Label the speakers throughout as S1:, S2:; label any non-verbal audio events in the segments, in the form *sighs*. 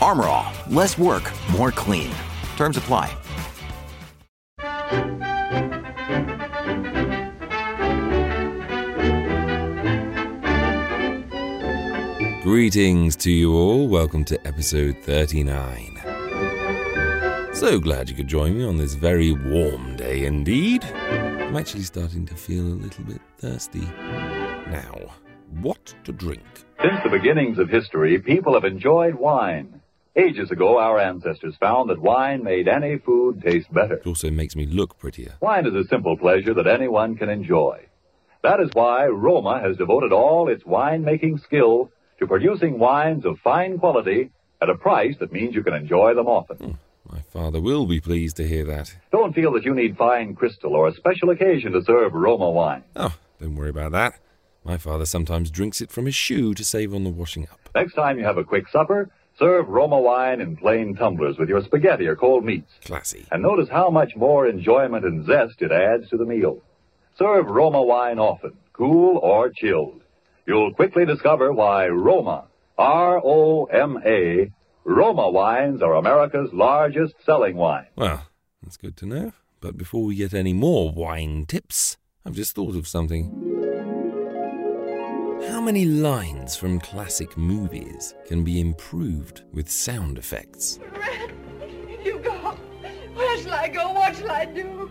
S1: Armor All, less work, more clean. Terms apply.
S2: Greetings to you all. Welcome to episode 39. So glad you could join me on this very warm day indeed. I'm actually starting to feel a little bit thirsty. Now, what to drink?
S3: Since the beginnings of history, people have enjoyed wine. Ages ago, our ancestors found that wine made any food taste better.
S2: It also makes me look prettier.
S3: Wine is a simple pleasure that anyone can enjoy. That is why Roma has devoted all its wine-making skill to producing wines of fine quality at a price that means you can enjoy them often. Hmm.
S2: My father will be pleased to hear that.
S3: Don't feel that you need fine crystal or a special occasion to serve Roma wine.
S2: Oh, don't worry about that. My father sometimes drinks it from his shoe to save on the washing up.
S3: Next time you have a quick supper, serve Roma wine in plain tumblers with your spaghetti or cold meats.
S2: Classy.
S3: And notice how much more enjoyment and zest it adds to the meal. Serve Roma wine often, cool or chilled. You'll quickly discover why Roma, R-O-M-A, Roma wines are America's largest selling wine.
S2: Well, that's good to know. But before we get any more wine tips, I've just thought of something. How many lines from classic movies can be improved with sound effects?
S4: Red, you go. Where shall I go? What shall I do?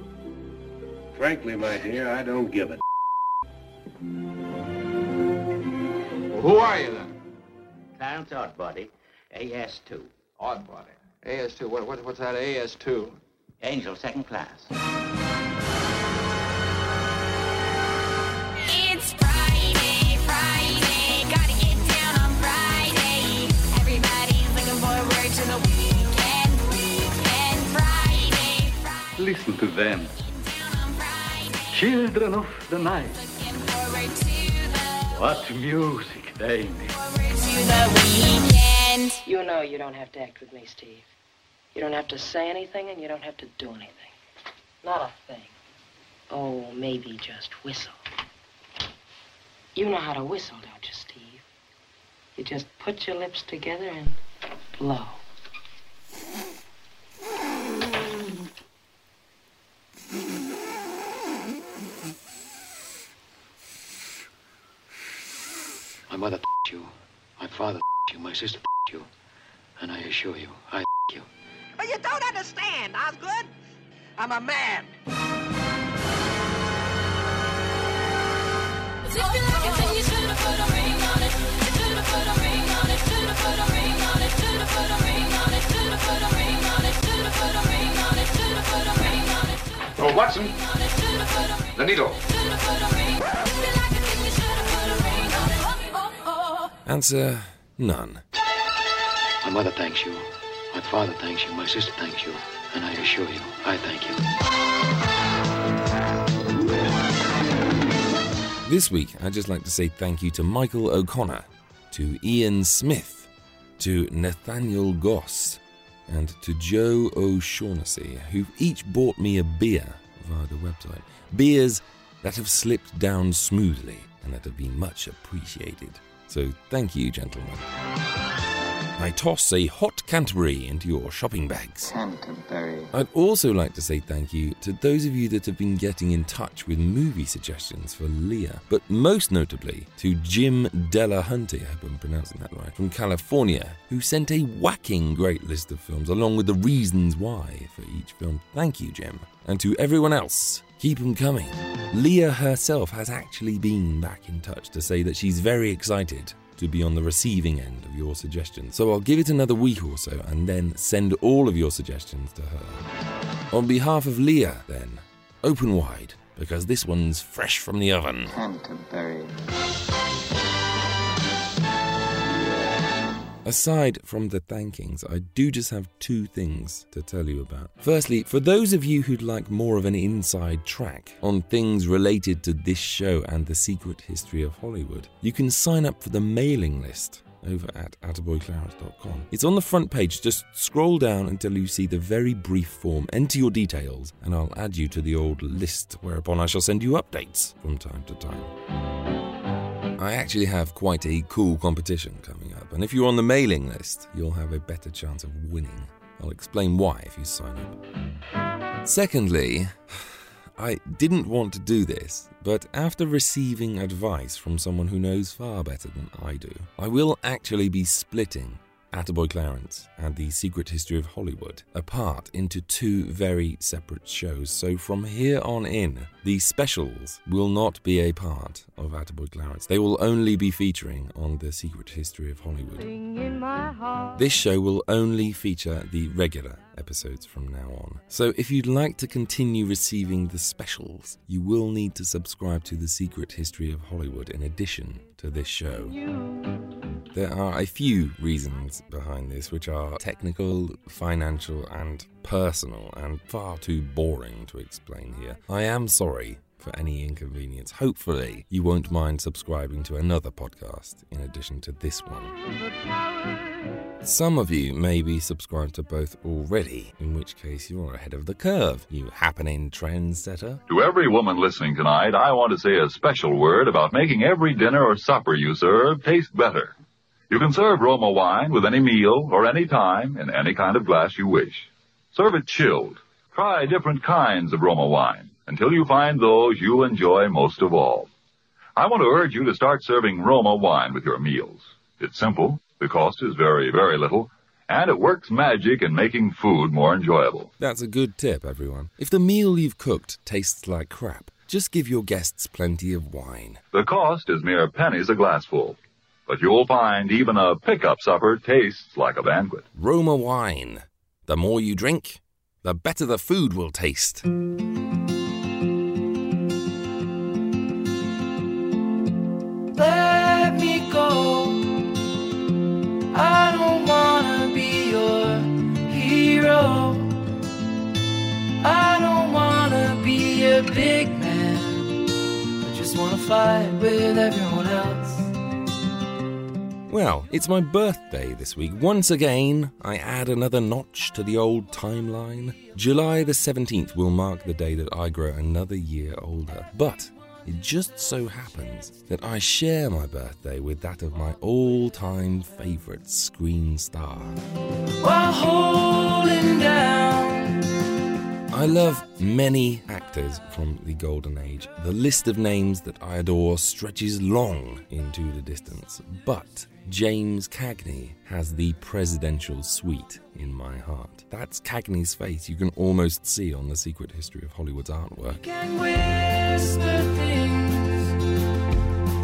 S5: Frankly, my dear, I don't give a.
S6: Who are you then?
S7: Clarence Odbody, AS2.
S6: Odbody. AS2. What, what, what's that AS2?
S7: Angel, second class.
S8: Listen to them, children of the night. What music they make.
S9: You know you don't have to act with me, Steve. You don't have to say anything and you don't have to do anything. Not a thing. Oh, maybe just whistle. You know how to whistle, don't you, Steve? You just put your lips together and blow.
S5: My mother *laughs* you, my father *laughs* you, my sister *laughs* you, and I assure you, I you.
S4: But you don't understand, Osgood. I'm a man.
S6: Oh, Watson. The needle.
S2: Answer none.
S5: My mother thanks you, my father thanks you, my sister thanks you, and I assure you, I thank you.
S2: This week, I'd just like to say thank you to Michael O'Connor, to Ian Smith, to Nathaniel Goss, and to Joe O'Shaughnessy, who've each bought me a beer via the website. Beers that have slipped down smoothly and that have been much appreciated. So thank you, gentlemen. I toss a hot Canterbury into your shopping bags.
S10: Canterbury.
S2: I'd also like to say thank you to those of you that have been getting in touch with movie suggestions for Leah, but most notably to Jim Delahunty, I hope I'm pronouncing that right, from California, who sent a whacking great list of films along with the reasons why for each film. Thank you, Jim. And to everyone else, keep them coming. Leah herself has actually been back in touch to say that she's very excited to be on the receiving end of your suggestions. So I'll give it another week or so and then send all of your suggestions to her. On behalf of Leah, then, open wide, because this one's fresh from the oven.
S10: Canterbury.
S2: Aside from the thankings, I do just have two things to tell you about. Firstly, for those of you who'd like more of an inside track on things related to this show and the secret history of Hollywood, you can sign up for the mailing list over at attaboyclarence.com. It's on the front page. Just scroll down until you see the very brief form. Enter your details, and I'll add you to the old list, whereupon I shall send you updates from time to time. I actually have quite a cool competition coming up, and if you're on the mailing list, you'll have a better chance of winning. I'll explain why if you sign up. Secondly, I didn't want to do this, but after receiving advice from someone who knows far better than I do, I will actually be splitting Attaboy Clarence and The Secret History of Hollywood apart into two very separate shows. So from here on in, the specials will not be a part of Attaboy Clarence. They will only be featuring on The Secret History of Hollywood. This show will only feature the regular episodes from now on. So if you'd like to continue receiving the specials, you will need to subscribe to The Secret History of Hollywood in addition to this show. There are a few reasons behind this, which are technical, financial, and personal, and far too boring to explain here. I am sorry for any inconvenience. Hopefully, you won't mind subscribing to another podcast in addition to this one. Some of you may be subscribed to both already, in which case you're ahead of the curve, you happening trendsetter.
S3: To every woman listening tonight, I want to say a special word about making every dinner or supper you serve taste better. You can serve Roma wine with any meal or any time in any kind of glass you wish. Serve it chilled. Try different kinds of Roma wine until you find those you enjoy most of all. I want to urge you to start serving Roma wine with your meals. It's simple, the cost is very, very little, and it works magic in making food more enjoyable.
S2: That's a good tip, everyone. If the meal you've cooked tastes like crap, just give your guests plenty of wine.
S3: The cost is mere pennies a glassful, but you'll find even a pickup supper tastes like a banquet.
S2: Roma wine. The more you drink, the better the food will taste.
S10: Let me go. I don't wanna be your hero. I don't wanna be a big man. I just wanna fight with everyone else.
S2: Well, it's my birthday this week. Once again, I add another notch to the old timeline. July the 17th will mark the day that I grow another year older. But it just so happens that I share my birthday with that of my all time favourite screen star.
S10: While holding down.
S2: I love many actors from the Golden Age. The list of names that I adore stretches long into the distance, but James Cagney has the presidential suite in my heart. That's Cagney's face you can almost see on the Secret History of Hollywood's artwork.
S10: Things,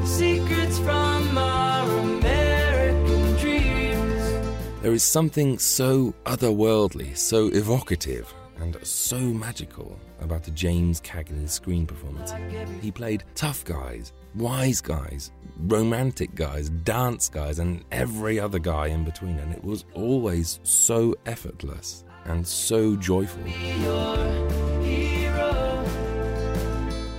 S10: secrets from our American dreams.
S2: There is something so otherworldly, so evocative, and so magical about the James Cagney screen performance. He played tough guys, wise guys, romantic guys, dance guys, and every other guy in between, and it was always so effortless and so joyful.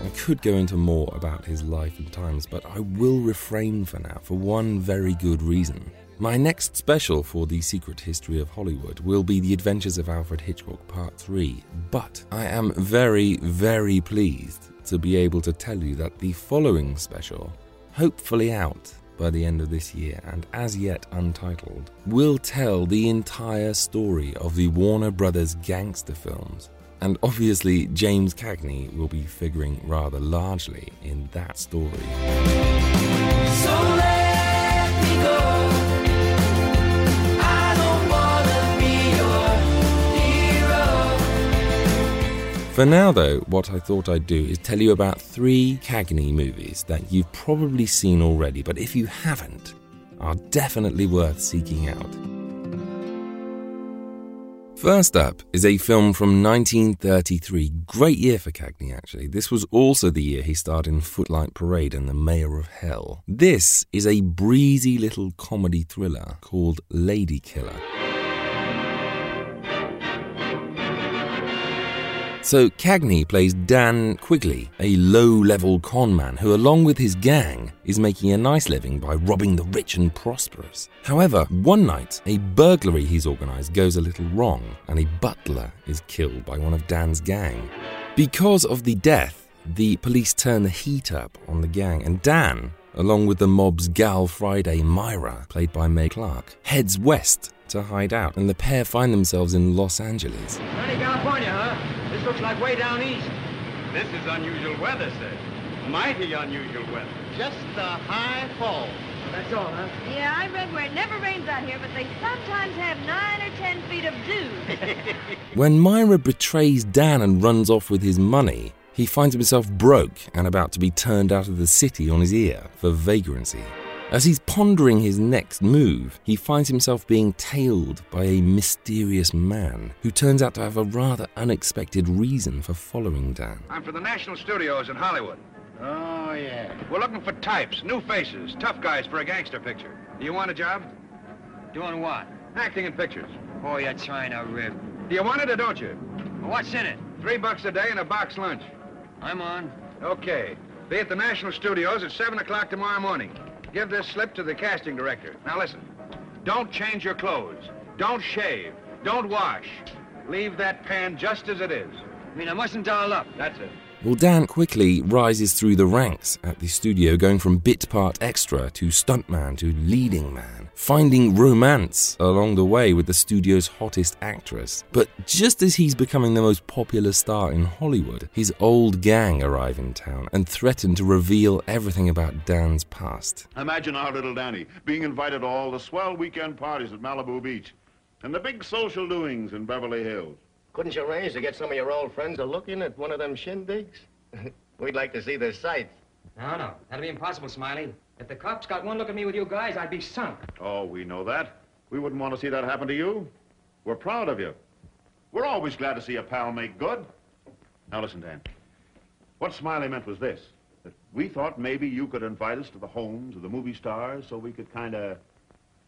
S2: I could go into more about his life and times, but I will refrain for now for one very good reason. My next special for the secret history of Hollywood will be The Adventures of Alfred Hitchcock Part 3, but I am very, very pleased to be able to tell you that the following special, hopefully out by the end of this year and as yet untitled, will tell the entire story of the Warner Brothers gangster films. And obviously, James Cagney will be figuring rather largely in that story.
S10: So
S2: For now, though, what I thought I'd do is tell you about three Cagney movies that you've probably seen already, but if you haven't, are definitely worth seeking out. First up is a film from 1933. Great year for Cagney, actually. This was also the year he starred in Footlight Parade and The Mayor of Hell. This is a breezy little comedy thriller called Lady Killer. So Cagney plays Dan Quigley, a low-level con man who, along with his gang, is making a nice living by robbing the rich and prosperous. However, one night, a burglary he's organized goes a little wrong, and a butler is killed by one of Dan's gang. Because of the death, the police turn the heat up on the gang, and Dan, along with the mob's gal Friday Myra, played by Mae Clarke, heads west to hide out, and the pair find themselves in Los Angeles.
S11: California, huh? This looks like way down east.
S12: This is unusual weather, sir. Mighty unusual weather. Just a high fall.
S11: That's all, huh?
S4: Yeah, I read where it never rains out here, but they sometimes have nine or ten feet of dew. *laughs*
S2: When Myra betrays Dan and runs off with his money, he finds himself broke and about to be turned out of the city on his ear for vagrancy. As he's pondering his next move, he finds himself being tailed by a mysterious man who turns out to have a rather unexpected reason for following Dan.
S12: I'm for the National Studios in Hollywood.
S6: Oh, yeah.
S12: We're looking for types, new faces, tough guys for a gangster picture. Do you want a job?
S11: Doing what?
S12: Acting in pictures.
S11: Oh, you're trying to rip.
S12: Do you want it or don't you?
S11: What's in it?
S12: Three bucks a day and a box lunch.
S11: I'm on.
S12: Okay. Be at the National Studios at 7 o'clock tomorrow morning. Give this slip to the casting director. Now listen. Don't change your clothes. Don't shave. Don't wash. Leave that pan just as it is.
S11: I mean, I mustn't doll up.
S12: That's it.
S2: Well, Dan quickly rises through the ranks at the studio, going from bit part extra to stuntman to leading man, finding romance along the way with the studio's hottest actress. But just as he's becoming the most popular star in Hollywood, his old gang arrive in town and threaten to reveal everything about Dan's past.
S13: Imagine our little Danny being invited to all the swell weekend parties at Malibu Beach and the big social doings in Beverly Hills.
S6: Couldn't you arrange to get some of your old friends to look in at one of them shindigs? *laughs* We'd like to see the sights.
S11: No, no. That'd be impossible, Smiley. If the cops got one look at me with you guys, I'd be sunk.
S13: Oh, we know that. We wouldn't want to see that happen to you. We're proud of you. We're always glad to see a pal make good. Now listen, Dan. What Smiley meant was this. That we thought maybe you could invite us to the homes of the movie stars so we could kind of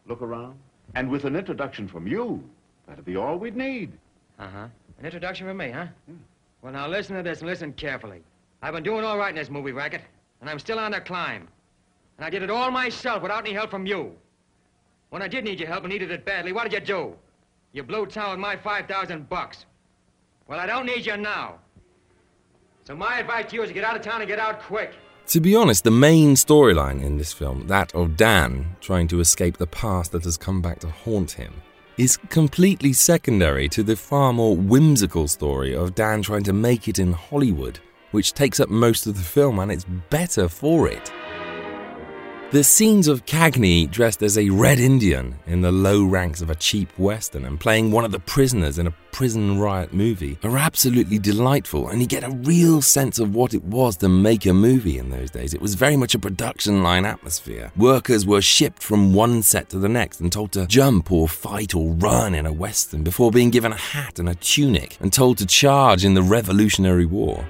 S13: look around. And with an introduction from you, that'd be all we'd need.
S11: Uh-huh. An introduction from me, huh? Well, now listen to this and listen carefully. I've been doing all right in this movie racket, and I'm still on the climb. And I did it all myself without any help from you. When I did need your help and needed it badly, what did you do? You blew town with my 5,000 bucks. Well, I don't need you now. So my advice to you is to get out of town and get out quick.
S2: To be honest, the main storyline in this film, that of Dan trying to escape the past that has come back to haunt him, is completely secondary to the far more whimsical story of Dan trying to make it in Hollywood, which takes up most of the film and it's better for it. The scenes of Cagney dressed as a Red Indian in the low ranks of a cheap Western and playing one of the prisoners in a prison riot movie are absolutely delightful, and you get a real sense of what it was to make a movie in those days. It was very much a production line atmosphere. Workers were shipped from one set to the next and told to jump or fight or run in a Western before being given a hat and a tunic and told to charge in the Revolutionary War.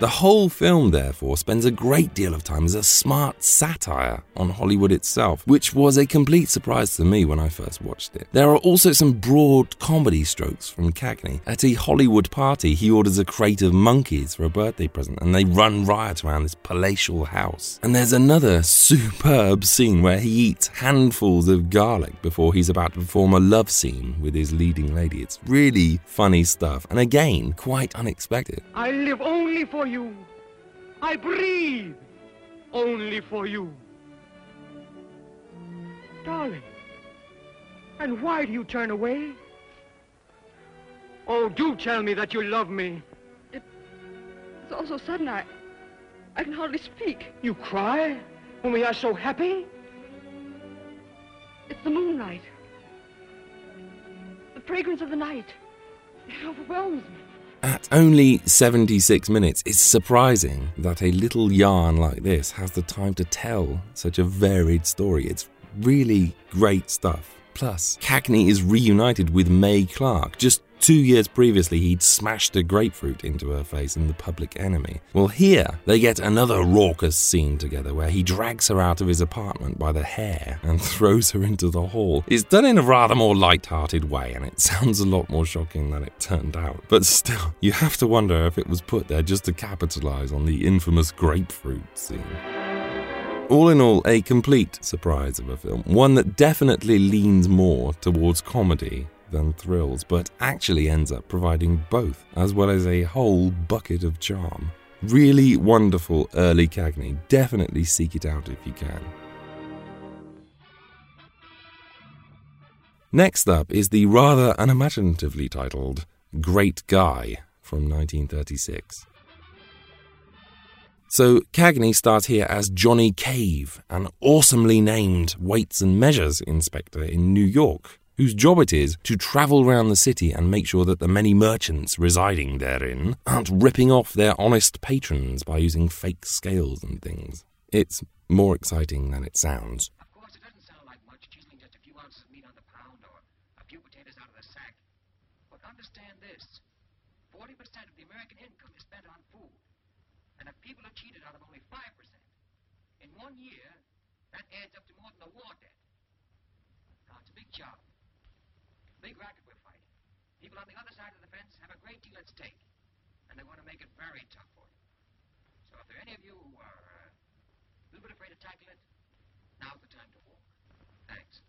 S2: The whole film, therefore, spends a great deal of time as a smart satire on Hollywood itself, which was a complete surprise to me when I first watched it. There are also some broad comedy strokes from Cagney. At a Hollywood party, he orders a crate of monkeys for a birthday present, and they run riot around this palatial house. And there's another *laughs* superb scene where he eats handfuls of garlic before he's about to perform a love scene with his leading lady. It's really funny stuff, and again, quite unexpected.
S11: I live only for you. I breathe only for you. Darling, and why do you turn away? Oh, do tell me that you love me.
S4: It's all so sudden, I... I can hardly speak.
S11: You cry when we are so happy?
S4: It's the moonlight. The fragrance of the night. It overwhelms me.
S2: At only 76 minutes, it's surprising that a little yarn like this has the time to tell such a varied story. It's really great stuff. Plus, Cagney is reunited with Mae Clarke. Just two years previously, he'd smashed a grapefruit into her face in The Public Enemy. Well, here, they get another raucous scene together where he drags her out of his apartment by the hair and *laughs* throws her into the hall. It's done in a rather more light-hearted way, and it *laughs* sounds a lot more shocking than it turned out. But still, you have to wonder if it was put there just to capitalize on the infamous grapefruit scene. All in all, a complete surprise of a film. One that definitely leans more towards comedy than thrills, but actually ends up providing both, as well as a whole bucket of charm. Really wonderful early Cagney. Definitely seek it out if you can. Next up is the rather unimaginatively titled Great Guy from 1936. So Cagney starts here as Johnny Cave, an awesomely named weights and measures inspector in New York, whose job it is to travel around the city and make sure that the many merchants residing therein aren't ripping off their honest patrons by using fake scales and things. It's more exciting than it sounds.
S5: Of course, it doesn't sound like much, chiseling just a few ounces of meat on the pound or a few potatoes out of the sack. But understand this. 40% of the American income is spent on food. And people are cheated out of only 5%, in one year, that adds up to more than the war debt. It's a big job. Big racket we're fighting. People on the other side of the fence have a great deal at stake. And they want to make it very tough for you. So if there are any of you who are uh, a little bit afraid to tackle it, now's the time to walk. Thanks.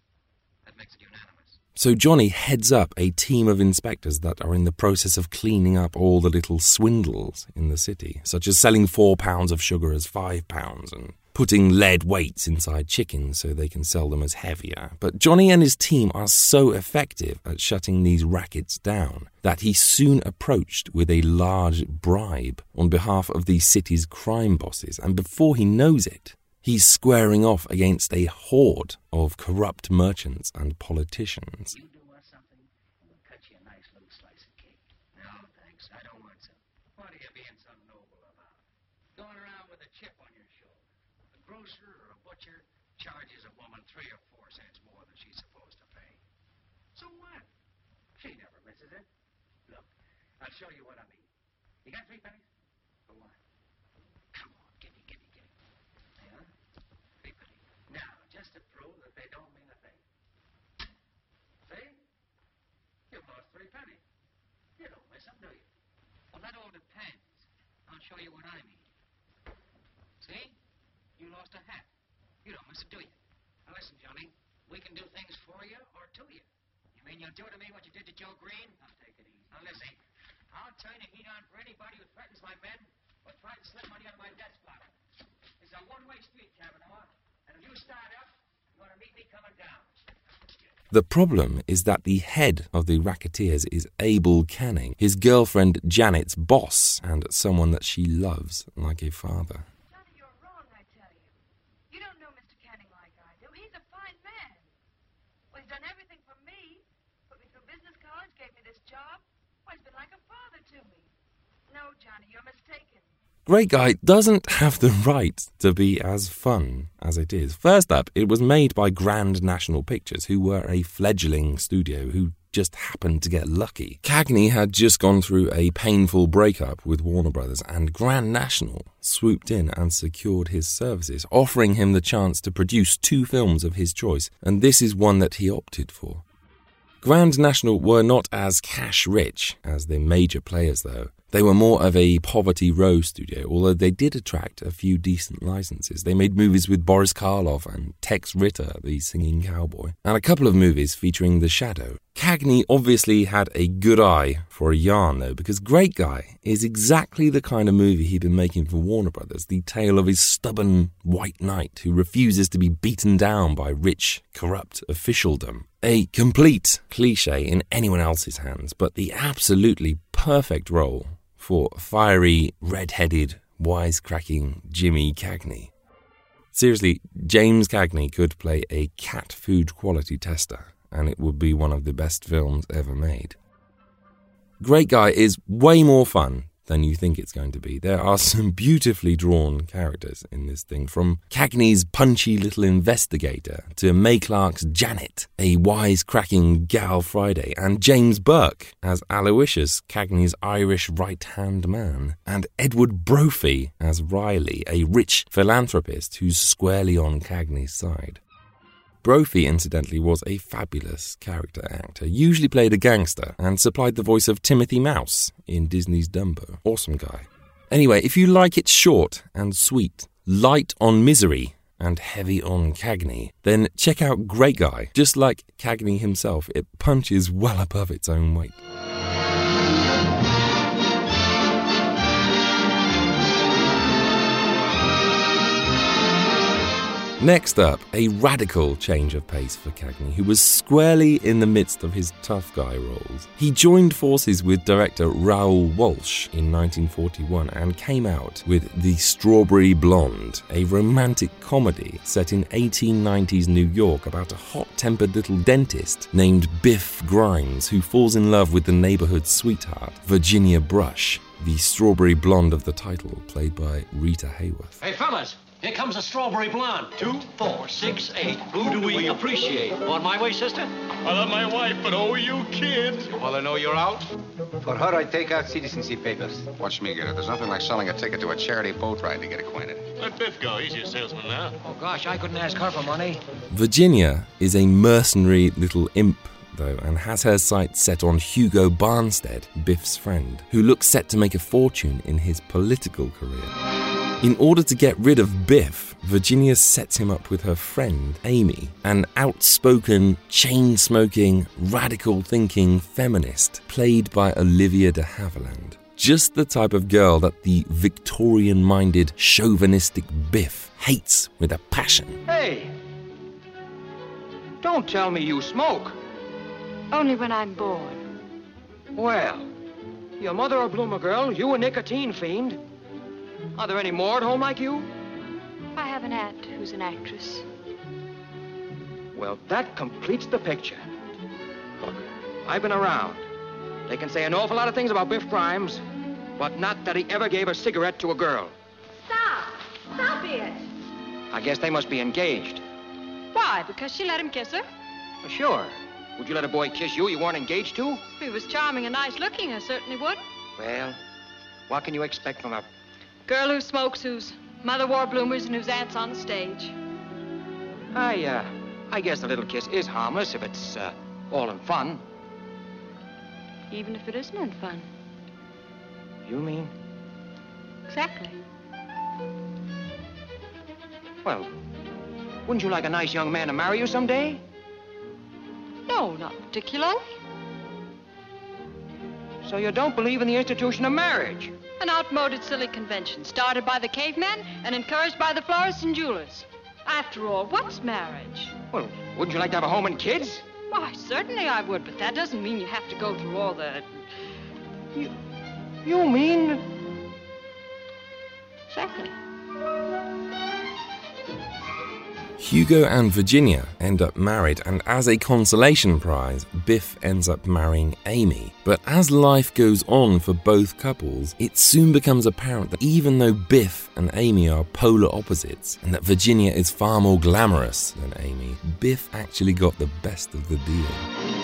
S5: That makes it unanimous.
S2: So Johnny heads up a team of inspectors that are in the process of cleaning up all the little swindles in the city, such as selling four pounds of sugar as five pounds and putting lead weights inside chickens so they can sell them as heavier. But Johnny and his team are so effective at shutting these rackets down that he soon approached with a large bribe on behalf of the city's crime bosses, and before he knows it, He's squaring off against a horde of corrupt merchants and politicians.
S5: You do us something, and we'll cut you a nice little slice of cake. No, thanks. I don't want some. What are you being so noble about? Going around with a chip on your shoulder. A grocer or a butcher charges a woman three or four cents more than she's supposed to pay. So what? She never misses it. Look, I'll show you what I mean. You got three pennies? For what? Come on, gimme, gimme, gimme. Yeah? Three pennies. Now, just to prove that they don't mean a thing. See? You've lost three pennies. You don't miss them, do you? Well, that all depends. I'll show you what I mean. See? You lost a hat. You don't miss it, do you? Now listen, Johnny. We can do things for you or to you. You mean you'll do to me what you did to Joe Green? I'll take it easy. Now listen. I'll turn the heat on for anybody who threatens my men or tries to slip money out of my desk. It's a one-way street, Kavanaugh. And if you start up, you're to meet me coming down.
S2: The problem is that the head of the racketeers is Abel Canning, his girlfriend Janet's boss, and someone that she loves like a father.
S4: You don't know Mr. Canning like I do. He's a fine man. Well, he's done everything for me. Put me through business college, gave me this job. Well, he's been like a father to me. No, Johnny, you're mistaken.
S2: Great Guy doesn't have the right to be as fun as it is. First up, it was made by Grand National Pictures, who were a fledgling studio who just happened to get lucky. Cagney had just gone through a painful breakup with Warner Brothers, and Grand National swooped in and secured his services, offering him the chance to produce two films of his choice, and this is one that he opted for. Grand National were not as cash rich as the major players, though. They were more of a poverty row studio, although they did attract a few decent licenses. They made movies with Boris Karloff and Tex Ritter, the singing cowboy, and a couple of movies featuring The Shadow. Cagney obviously had a good eye for a yarn, though, because Great Guy is exactly the kind of movie he'd been making for Warner Brothers the tale of his stubborn white knight who refuses to be beaten down by rich, corrupt officialdom. A complete cliche in anyone else's hands, but the absolutely perfect role for fiery, red-headed, wisecracking Jimmy Cagney. Seriously, James Cagney could play a cat food quality tester, and it would be one of the best films ever made. Great Guy is way more fun than you think it's going to be. There are *laughs* some beautifully drawn characters in this thing, from Cagney's punchy little investigator to Mae Clarke's Janet, a wisecracking gal Friday, and James Burke as Aloysius, Cagney's Irish right hand man, and Edward Brophy as Riley, a rich philanthropist who's squarely on Cagney's side. Brophy, incidentally, was a fabulous character actor, usually played a gangster, and supplied the voice of Timothy Mouse in Disney's Dumbo. Awesome guy. Anyway, if you like it short and sweet, light on misery, and heavy on Cagney, then check out Great Guy. Just like Cagney himself, it punches well above its own weight. Next up, a radical change of pace for Cagney, who was squarely in the midst of his tough guy roles. He joined forces with director Raoul Walsh in 1941 and came out with The Strawberry Blonde, a romantic comedy set in 1890s New York about a hot tempered little dentist named Biff Grimes who falls in love with the neighborhood sweetheart, Virginia Brush, the strawberry blonde of the title, played by Rita Hayworth.
S14: Hey, fellas, here comes a strawberry blonde. Two, four, six, eight. Who do we appreciate? On my way, sister?
S15: I love my wife, but oh, you kids.
S16: Your mother know you're out?
S17: For her, I take out citizenship papers.
S16: Watch me get it. There's nothing like selling a ticket to a charity boat ride to get acquainted.
S15: Let Biff go. He's your salesman now.
S11: Oh, gosh, I couldn't ask her for money.
S2: Virginia is a mercenary little imp, though, and has her sights set on Hugo Barnstead, Biff's friend, who looks set to make a fortune in his political career. In order to get rid of Biff, Virginia sets him up with her friend, Amy, an outspoken, chain smoking, radical thinking feminist played by Olivia de Havilland. Just the type of girl that the Victorian minded, chauvinistic Biff hates with a passion.
S11: Hey! Don't tell me you smoke.
S4: Only when I'm bored.
S11: Well, your mother a bloomer girl, you a nicotine fiend. Are there any more at home like you?
S4: I have an aunt who's an actress.
S11: Well, that completes the picture. Look, I've been around. They can say an awful lot of things about Biff Grimes, but not that he ever gave a cigarette to a girl.
S4: Stop! Stop it!
S11: I guess they must be engaged.
S4: Why? Because she let him kiss her?
S11: Well, sure. Would you let a boy kiss you you weren't engaged to?
S4: If he was charming and nice looking, I certainly would.
S11: Well, what can you expect from a
S4: Girl who smokes, whose mother wore bloomers, and whose aunt's on the stage.
S11: I, uh, I guess a little kiss is harmless if it's, uh, all in fun.
S4: Even if it isn't in fun.
S11: You mean?
S4: Exactly.
S11: Well, wouldn't you like a nice young man to marry you someday?
S4: No, not particularly.
S11: So you don't believe in the institution of marriage?
S4: An outmoded, silly convention started by the cavemen and encouraged by the florists and jewelers. After all, what's marriage?
S11: Well, wouldn't you like to have a home and kids?
S4: Why, certainly I would, but that doesn't mean you have to go through all the.
S11: You, you mean?
S4: Exactly.
S2: Hugo and Virginia end up married, and as a consolation prize, Biff ends up marrying Amy. But as life goes on for both couples, it soon becomes apparent that even though Biff and Amy are polar opposites, and that Virginia is far more glamorous than Amy, Biff actually got the best of the deal.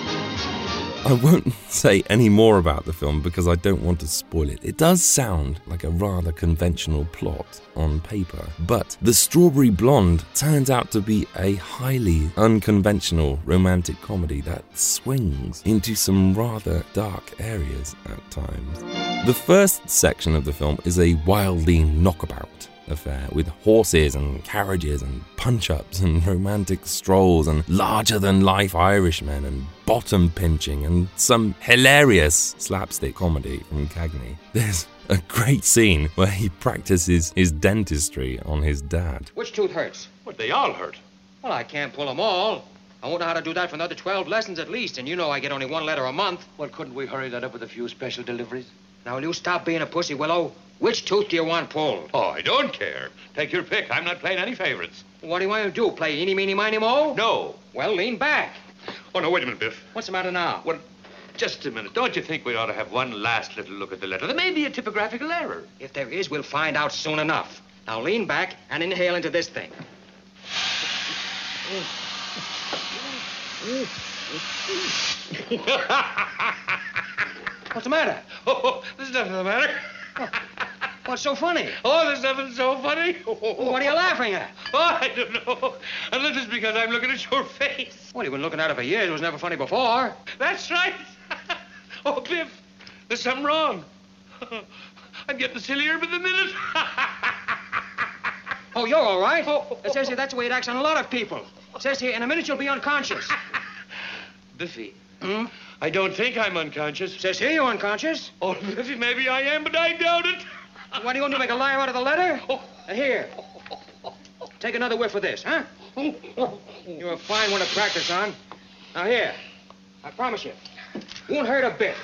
S2: I won't *laughs* say any more about the film because I don't want to spoil it. It does sound like a rather conventional plot on paper, but The Strawberry Blonde turns out to be a highly unconventional romantic comedy that swings into some rather dark areas at times. The first section of the film is a wildly knockabout affair with horses and carriages and punch ups and *laughs* romantic strolls and larger than life Irishmen and bottom pinching and some hilarious slapstick comedy from Cagney. *laughs* There's a great scene where he practices his dentistry on his dad.
S11: Which tooth hurts?
S15: But they all hurt.
S11: Well, I can't pull them all. I won't know how to do that for another 12 lessons at least, and you know I get only one letter a month.
S14: Well, couldn't we hurry that up with a few special deliveries?
S11: Now, will you stop being a pussy, Willow? Which tooth do you want pulled?
S15: Oh, I don't care. Take your pick. I'm not playing any favorites.
S11: What do you want to do? Play eeny, meeny, miny, mo?
S15: No.
S11: Well, lean back.
S15: Oh, no, wait a minute, Biff.
S11: What's the matter now?
S15: Well, Just a minute. Don't you think we ought to have one last little look at the letter? There may be a typographical error.
S11: If there is, we'll find out soon enough. Now lean back and inhale into this thing. *laughs* What's the matter?
S15: Oh, there's nothing the matter. Oh.
S11: What's so funny?
S15: Oh, there's nothing so funny.
S11: What are you laughing at?
S15: Oh, I don't know. Unless it's because I'm looking at your face.
S11: Well, you've been looking at it for years. It was never funny before.
S15: That's right. *laughs* oh, Biff, there's something wrong. *laughs* I'm getting sillier by the minute. *laughs*
S11: Oh, you're all right. Oh. It says here that's the way it acts on a lot of people. It says here in a minute you'll be unconscious.
S15: Biffy,
S11: Hmm?
S15: I don't think I'm unconscious.
S11: It Says here you're unconscious.
S15: Oh, Biffy, maybe I am, but I doubt it.
S11: What are you want to make a liar out of the letter? Uh, here. Take another whiff of this, huh? You're a fine one to practice on. Now, here. I promise you. Won't hurt a bit.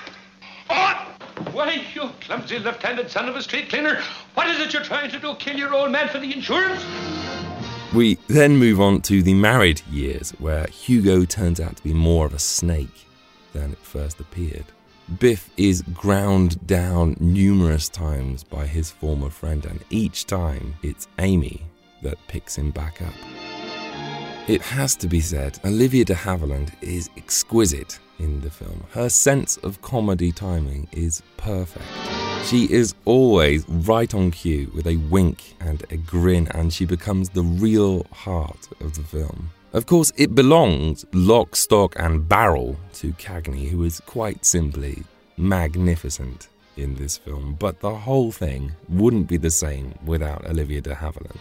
S11: Oh!
S15: Why, you clumsy left-handed son of a street cleaner. What is it you're trying to do? Kill your old man for the insurance?
S2: We then move on to the married years, where Hugo turns out to be more of a snake than it first appeared. Biff is ground down numerous times by his former friend, and each time it's Amy that picks him back up. It has to be said, Olivia de Havilland is exquisite in the film. Her sense of comedy timing is perfect. She is always right on cue with a wink and a grin, and she becomes the real heart of the film. Of course, it belongs lock, stock, and barrel to Cagney, who is quite simply magnificent in this film, but the whole thing wouldn't be the same without Olivia de Havilland.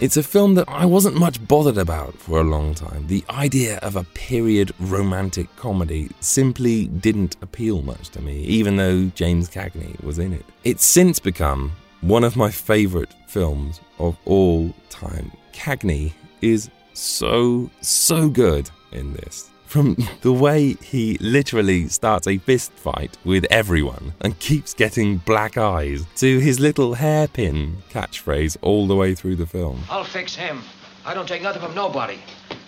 S2: It's a film that I wasn't much bothered about for a long time. The idea of a period romantic comedy simply didn't appeal much to me, even though James Cagney was in it. It's since become one of my favourite films of all time. Cagney is so, so good in this. From *laughs* the way he literally starts a fist fight with everyone and keeps getting black eyes to his little hairpin catchphrase all the way through the film.
S11: I'll fix him. I don't take nothing from nobody.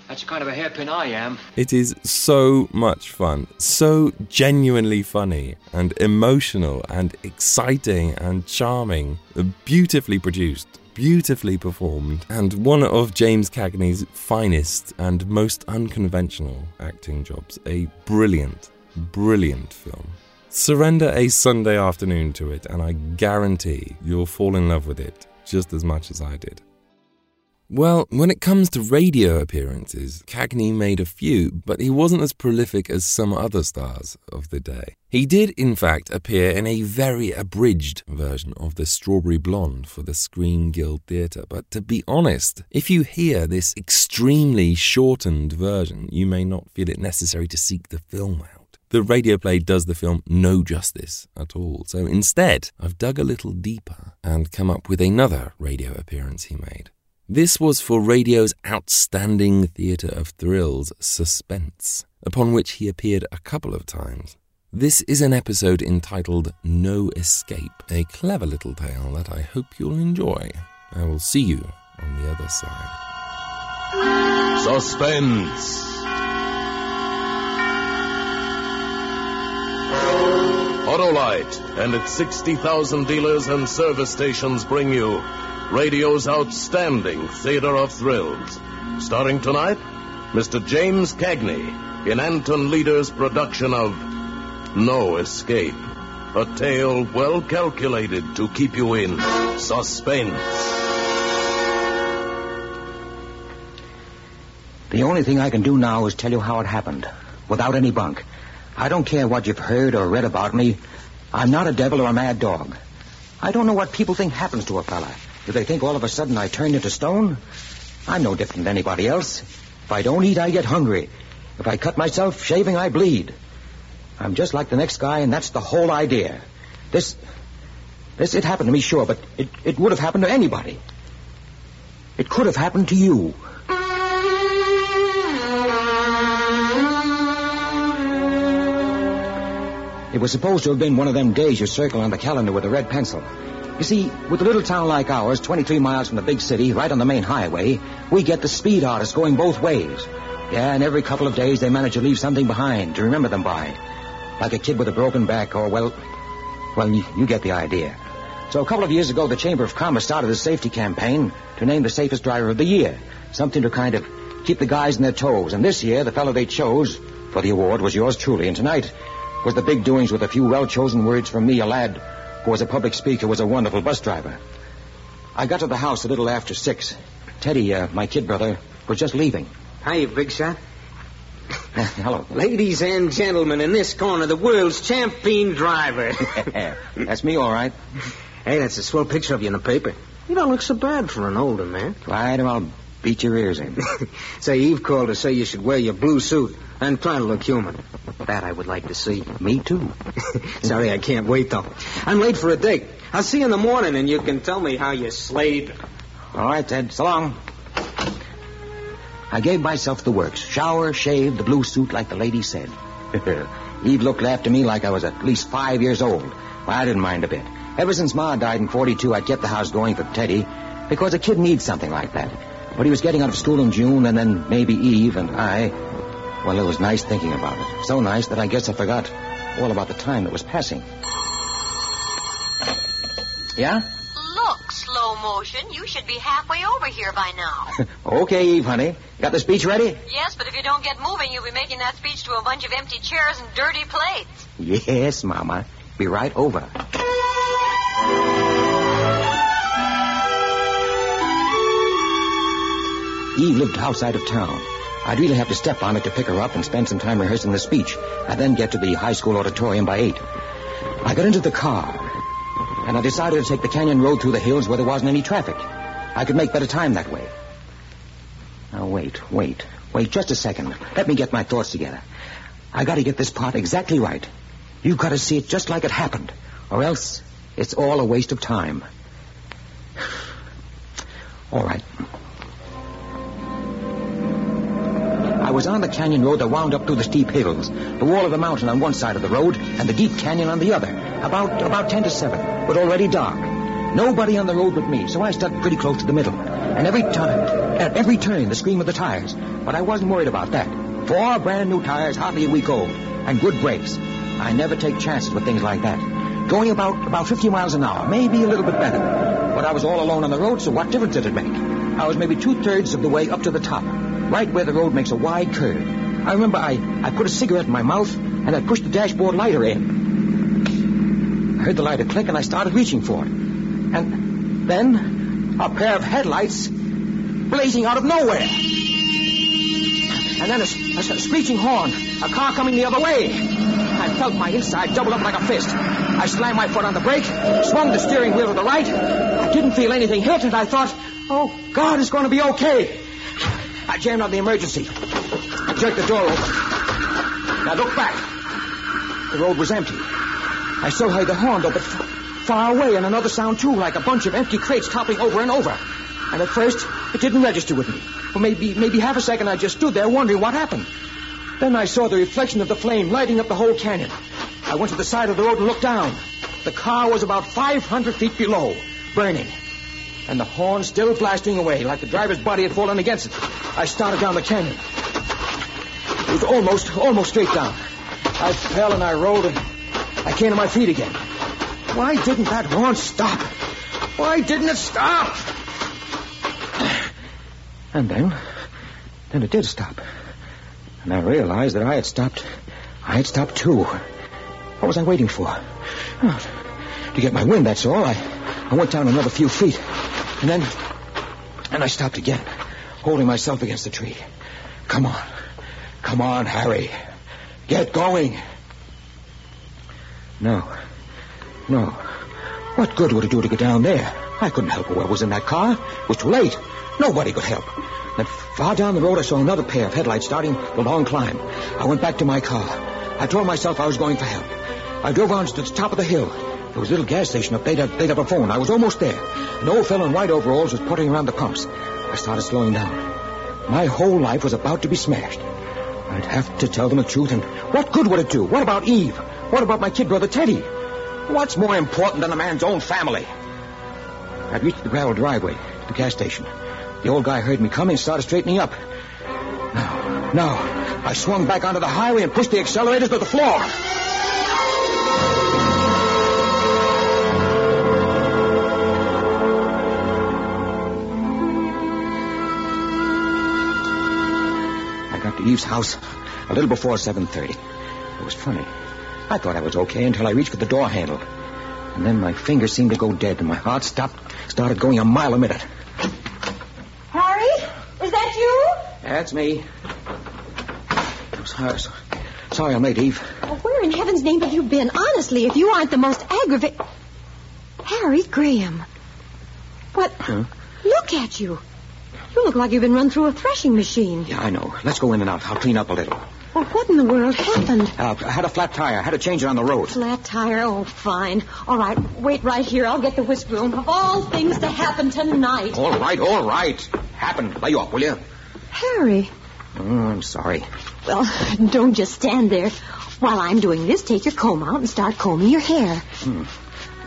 S11: That's the kind of a hairpin I am.
S2: It is so much fun, so genuinely funny and emotional and exciting and charming, beautifully produced, beautifully performed, and one of James Cagney's finest and most unconventional acting jobs. A brilliant, brilliant film. Surrender a Sunday afternoon to it, and I guarantee you'll fall in love with it just as much as I did. Well, when it comes to radio appearances, Cagney made a few, but he wasn't as prolific as some other stars of the day. He did, in fact, appear in a very abridged version of The Strawberry Blonde for the Screen Guild Theatre, but to be honest, if you hear this extremely shortened version, you may not feel it necessary to seek the film out. The radio play does the film no justice at all, so instead, I've dug a little deeper and come up with another radio appearance he made. This was for radio's outstanding theatre of thrills, Suspense, upon which he appeared a couple of times. This is an episode entitled No Escape, a clever little tale that I hope you'll enjoy. I will see you on the other side.
S18: Suspense. Autolite and its 60,000 dealers and service stations bring you radio's outstanding theater of thrills. Starring tonight, Mr. James Cagney in Anton Leader's production of No Escape. A tale well calculated to keep you in suspense.
S5: The only thing I can do now is tell you how it happened, without any bunk. I don't care what you've heard or read about me. I'm not a devil or a mad dog. I don't know what people think happens to a fella. Do they think all of a sudden I turned into stone? I'm no different than anybody else. If I don't eat, I get hungry. If I cut myself shaving, I bleed. I'm just like the next guy, and that's the whole idea. This, this, it happened to me, sure, but it, it would have happened to anybody. It could have happened to you. It was supposed to have been one of them days you circle on the calendar with a red pencil. You see, with a little town like ours, 23 miles from the big city, right on the main highway, we get the speed artists going both ways. Yeah, and every couple of days they manage to leave something behind to remember them by.
S19: like a kid with a broken back, or, well, well, you, you get the idea. So a couple of years ago, the Chamber of Commerce started a safety campaign to name the safest driver of the year. Something to kind of keep the guys on their toes. And this year, the fellow they chose for the award was yours truly. And tonight was the big doings with a few well-chosen words from me, a lad who was a public speaker, was a wonderful bus driver. I got to the house a little after six. Teddy, uh, my kid brother, was just leaving.
S20: Hi, Big Shot.
S19: Hello.
S20: Ladies and gentlemen, in this corner, the world's champion driver. *laughs*
S19: That's me, all right.
S20: Hey, that's a swell picture of you in the paper. You don't look so bad for an older man.
S19: Right, I'll beat your ears in. *laughs*
S20: Say, Eve called to say you should wear your blue suit and try to look human. That I would like to see.
S19: Me too. *laughs*
S20: Sorry, I can't wait, though. I'm late for a date. I'll see you in the morning, and you can tell me how you slayed.
S19: All right, Ted. So long. I gave myself the works. Shower, shave, the blue suit like the lady said. *laughs* Eve looked after me like I was at least five years old. Well, I didn't mind a bit. Ever since Ma died in 42, I kept the house going for Teddy because a kid needs something like that. But he was getting out of school in June, and then maybe Eve and I. Well, it was nice thinking about it. So nice that I guess I forgot all about the time that was passing. Yeah?
S21: Look, slow motion. You should be halfway over here by now. *laughs*
S19: okay, Eve, honey. Got the speech ready?
S21: yes, but if you don't get moving, you'll be making that speech to a bunch of empty chairs and dirty plates.
S19: Yes, Mama. Be right over. Eve lived outside of town. I'd really have to step on it to pick her up and spend some time rehearsing the speech. I'd then get to the high school auditorium by eight. I got into the car, and I decided to take the canyon road through the hills where there wasn't any traffic. I could make better time that way. Now, wait, wait, wait just a second. Let me get my thoughts together. I gotta get this part exactly right. You've gotta see it just like it happened, or else it's all a waste of time. *sighs* All right. Was on the canyon road that wound up through the steep hills, the wall of the mountain on one side of the road, and the deep canyon on the other. About about ten to seven, but already dark. Nobody on the road but me, so I stuck pretty close to the middle. And every time, at every turn, the scream of the tires. But I wasn't worried about that. Four brand new tires, hardly a week old, and good brakes. I never take chances with things like that. Going about about 50 miles an hour, maybe a little bit better. But I was all alone on the road, so what difference did it make? I was maybe two thirds of the way up to the top, right where the road makes a wide curve. I remember I, I put a cigarette in my mouth and I pushed the dashboard lighter in. I heard the lighter click and I started reaching for it. And then a pair of headlights blazing out of nowhere. And then a, a, a screeching horn, a car coming the other way. I felt my inside double up like a fist. I slammed my foot on the brake, swung the steering wheel to the right. I didn't feel anything hit, and I thought, oh, God, it's going to be okay. I jammed on the emergency. I jerked the door open. Now look back. The road was empty. I still heard the horn, though, but f- far away, and another sound, too, like a bunch of empty crates toppling over and over. And at first, it didn't register with me. For maybe, maybe half a second, I just stood there wondering what happened. Then I saw the reflection of the flame lighting up the whole canyon. I went to the side of the road and looked down. The car was about 500 feet below, burning. And the horn still blasting away, like the driver's body had fallen against it. I started down the canyon. It was almost, almost straight down. I fell and I rolled and I came to my feet again. Why didn't that horn stop? Why didn't it stop? And then, then it did stop. And I realized that I had stopped. I had stopped too. What was I waiting for? Oh, to get my wind, that's all. I, I went down another few feet. And then, and I stopped again, holding myself against the tree. Come on. Come on, Harry. Get going. No. No. What good would it do to get down there? I couldn't help whoever was in that car. It was too late. Nobody could help. Then far down the road, I saw another pair of headlights starting the long climb. I went back to my car. I told myself I was going for help. I drove on to the top of the hill. There was a little gas station up. They'd, they'd have a phone. I was almost there. An old fellow in white overalls was putting around the pumps. I started slowing down. My whole life was about to be smashed. I'd have to tell them the truth, and what good would it do? What about Eve? What about my kid brother Teddy? What's more important than a man's own family? I'd reached the gravel driveway, the gas station. The old guy heard me coming and started straightening up. No, no. I swung back onto the highway and pushed the accelerators to the floor. To Eve's house a little before 7.30. It was funny. I thought I was okay until I reached for the door handle. And then my fingers seemed to go dead, and my heart stopped, started going a mile a minute.
S22: Harry? Is that you?
S19: That's me. I'm sorry, sorry I'm late, Eve.
S22: Oh, where in heaven's name have you been? Honestly, if you aren't the most aggravating. Harry Graham. What?
S19: Huh?
S22: Look at you. You look like you've been run through a threshing machine.
S19: Yeah, I know. Let's go in and out. I'll clean up a little.
S22: Well, what in the world happened?
S19: Uh, I had a flat tire. I had to change it on the road.
S22: Flat tire? Oh, fine. All right, wait right here. I'll get the whisk broom. Of all things to happen tonight.
S19: All right, all right. Happened. Lay off, will you?
S22: Harry.
S19: Oh, I'm sorry.
S22: Well, don't just stand there. While I'm doing this, take your comb out and start combing your hair.
S19: Hmm.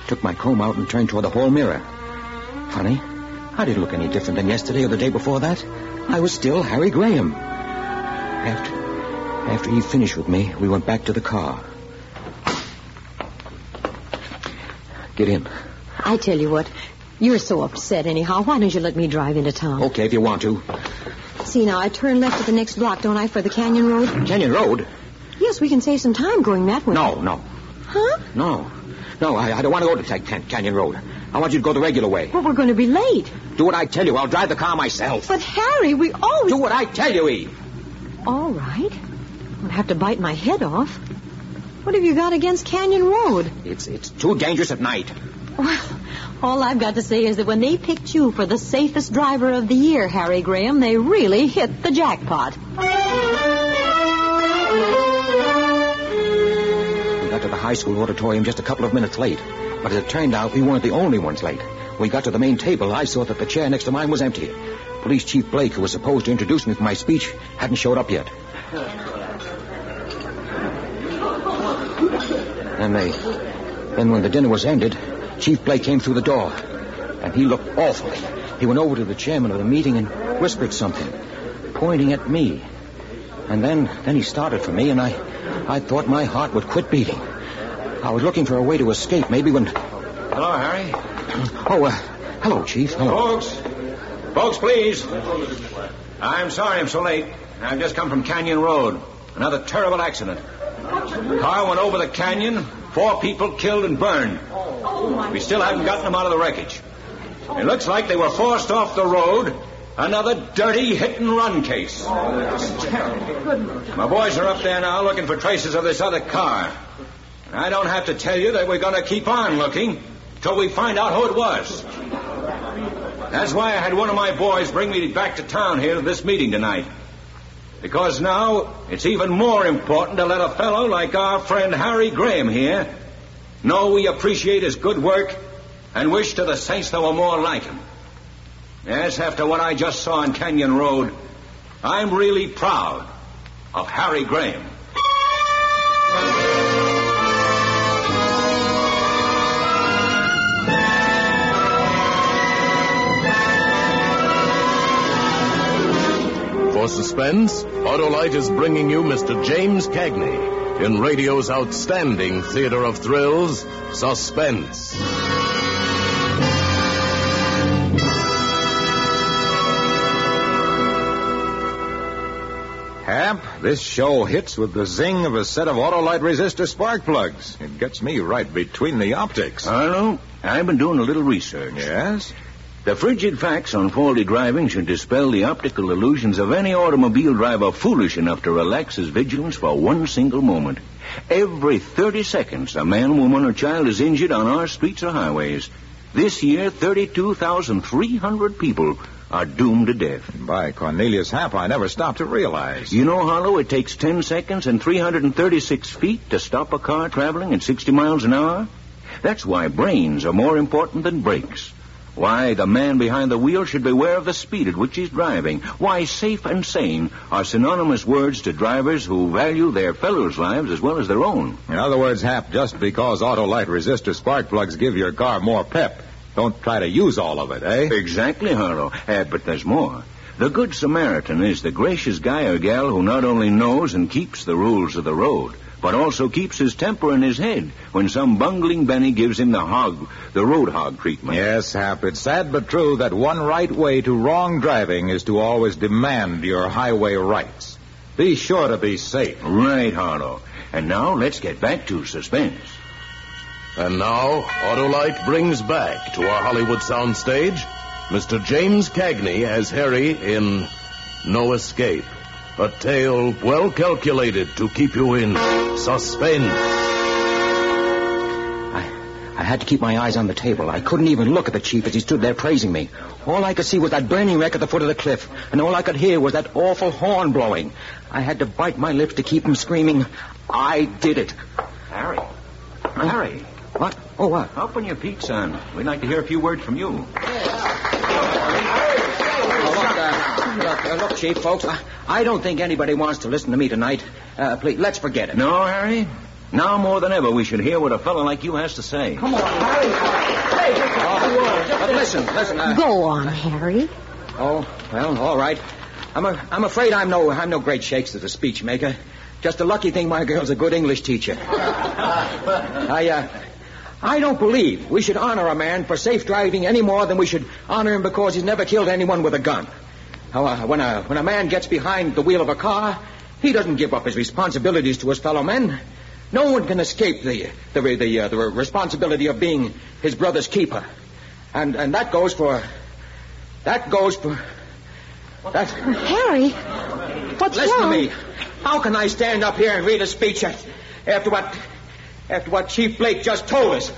S19: Took my comb out and turned toward the hall mirror. Funny. I didn't look any different than yesterday or the day before that. I was still Harry Graham. After, after he finished with me, we went back to the car. Get in.
S22: I tell you what, you're so upset anyhow. Why don't you let me drive into town?
S19: Okay, if you want to.
S22: See, now, I turn left at the next block, don't I, for the Canyon Road?
S19: Canyon Road?
S22: Yes, we can save some time going that way.
S19: No, no,
S22: Huh?
S19: no. No, I, I don't want to go to Canyon Road. I want you to go the regular way.
S22: But we're going to be late.
S19: Do what I tell you. I'll drive the car myself.
S22: But, Harry, we always...
S19: Do what I tell you, Eve.
S22: All right. I'll have to bite my head off. What have you got against Canyon Road?
S19: It's it's too dangerous at night.
S22: Well, all I've got to say is that when they picked you for the safest driver of the year, Harry Graham, they really hit the jackpot.
S19: We got to the high school auditorium just a couple of minutes late. But as it turned out, we weren't the only ones late. When we got to the main table, I saw that the chair next to mine was empty. Police Chief Blake, who was supposed to introduce me for my speech, hadn't showed up yet. And they, then when the dinner was ended, Chief Blake came through the door. And he looked awful. He went over to the chairman of the meeting and whispered something, pointing at me. And then, then he started for me, and I, I thought my heart would quit beating. I was looking for a way to escape, maybe when.
S23: Hello, Harry.
S19: Oh, uh, hello, Chief. Hello.
S23: Folks, folks, please. I'm sorry I'm so late. I've just come from Canyon Road. Another terrible accident. Car went over the canyon. Four people killed and burned. We still haven't gotten them out of the wreckage. It looks like they were forced off the road. Another dirty hit and run case. My boys are up there now looking for traces of this other car. I don't have to tell you that we're going to keep on looking till we find out who it was. That's why I had one of my boys bring me back to town here to this meeting tonight. Because now it's even more important to let a fellow like our friend Harry Graham here know we appreciate his good work and wish to the saints there were more like him. Yes, after what I just saw on Canyon Road, I'm really proud of Harry Graham.
S18: For suspense, Autolite is bringing you Mr. James Cagney in radio's outstanding theater of thrills, Suspense.
S24: Hap, this show hits with the zing of a set of Autolite resistor spark plugs. It gets me right between the optics.
S25: Harlow, I've been doing a little research.
S24: Yes?
S25: The frigid facts on faulty driving should dispel the optical illusions of any automobile driver foolish enough to relax his vigilance for one single moment. Every 30 seconds, a man, woman, or child is injured on our streets or highways. This year, 32,300 people are doomed to death.
S24: By Cornelius Hap, I never stopped to realize.
S25: You know, Harlow, it takes 10 seconds and 336 feet to stop a car traveling at 60 miles an hour. That's why brains are more important than brakes. Why the man behind the wheel should beware of the speed at which he's driving. Why safe and sane are synonymous words to drivers who value their fellows' lives as well as their own.
S24: In other words, Hap, just because Autolite resistor spark plugs give your car more pep, don't try to use all of it, eh?
S25: Exactly, Harlow. Uh, but there's more. The Good Samaritan is the gracious guy or gal who not only knows and keeps the rules of the road, but also keeps his temper in his head when some bungling Benny gives him the hog, the road hog treatment.
S24: Yes, Hap, it's sad but true that one right way to wrong driving is to always demand your highway rights. Be sure to be safe.
S25: Right, Harlow. And now let's get back to suspense.
S18: And now, Autolite brings back to our Hollywood soundstage Mr. James Cagney as Harry in No Escape. A tale well calculated to keep you in suspense.
S19: I I had to keep my eyes on the table. I couldn't even look at the chief as he stood there praising me. All I could see was that burning wreck at the foot of the cliff, and all I could hear was that awful horn blowing. I had to bite my lips to keep from screaming, I did it.
S25: Harry. Harry.
S19: What? Oh, what?
S25: Open your peak, son. We'd like to hear a few words from you.
S19: Oh, look, uh, look, Chief, folks, I, I don't think anybody wants to listen to me tonight. Uh, please, let's forget it.
S25: No, Harry? Now more than ever, we should hear what a fellow like you has to say.
S19: Come on, Harry. Hey, just oh, but listen, listen. Uh,
S22: Go on, Harry.
S19: Oh, well, all right. I'm, a, I'm afraid I'm no, I'm no great shakes as a speech maker. Just a lucky thing my girl's a good English teacher. *laughs* I, uh, I don't believe we should honor a man for safe driving any more than we should honor him because he's never killed anyone with a gun. Now, uh, when a when a man gets behind the wheel of a car, he doesn't give up his responsibilities to his fellow men. No one can escape the the the, uh, the responsibility of being his brother's keeper, and and that goes for that goes for that.
S22: Harry, what's
S19: Listen
S22: wrong?
S19: to me. How can I stand up here and read a speech at- after what after what Chief Blake just told us?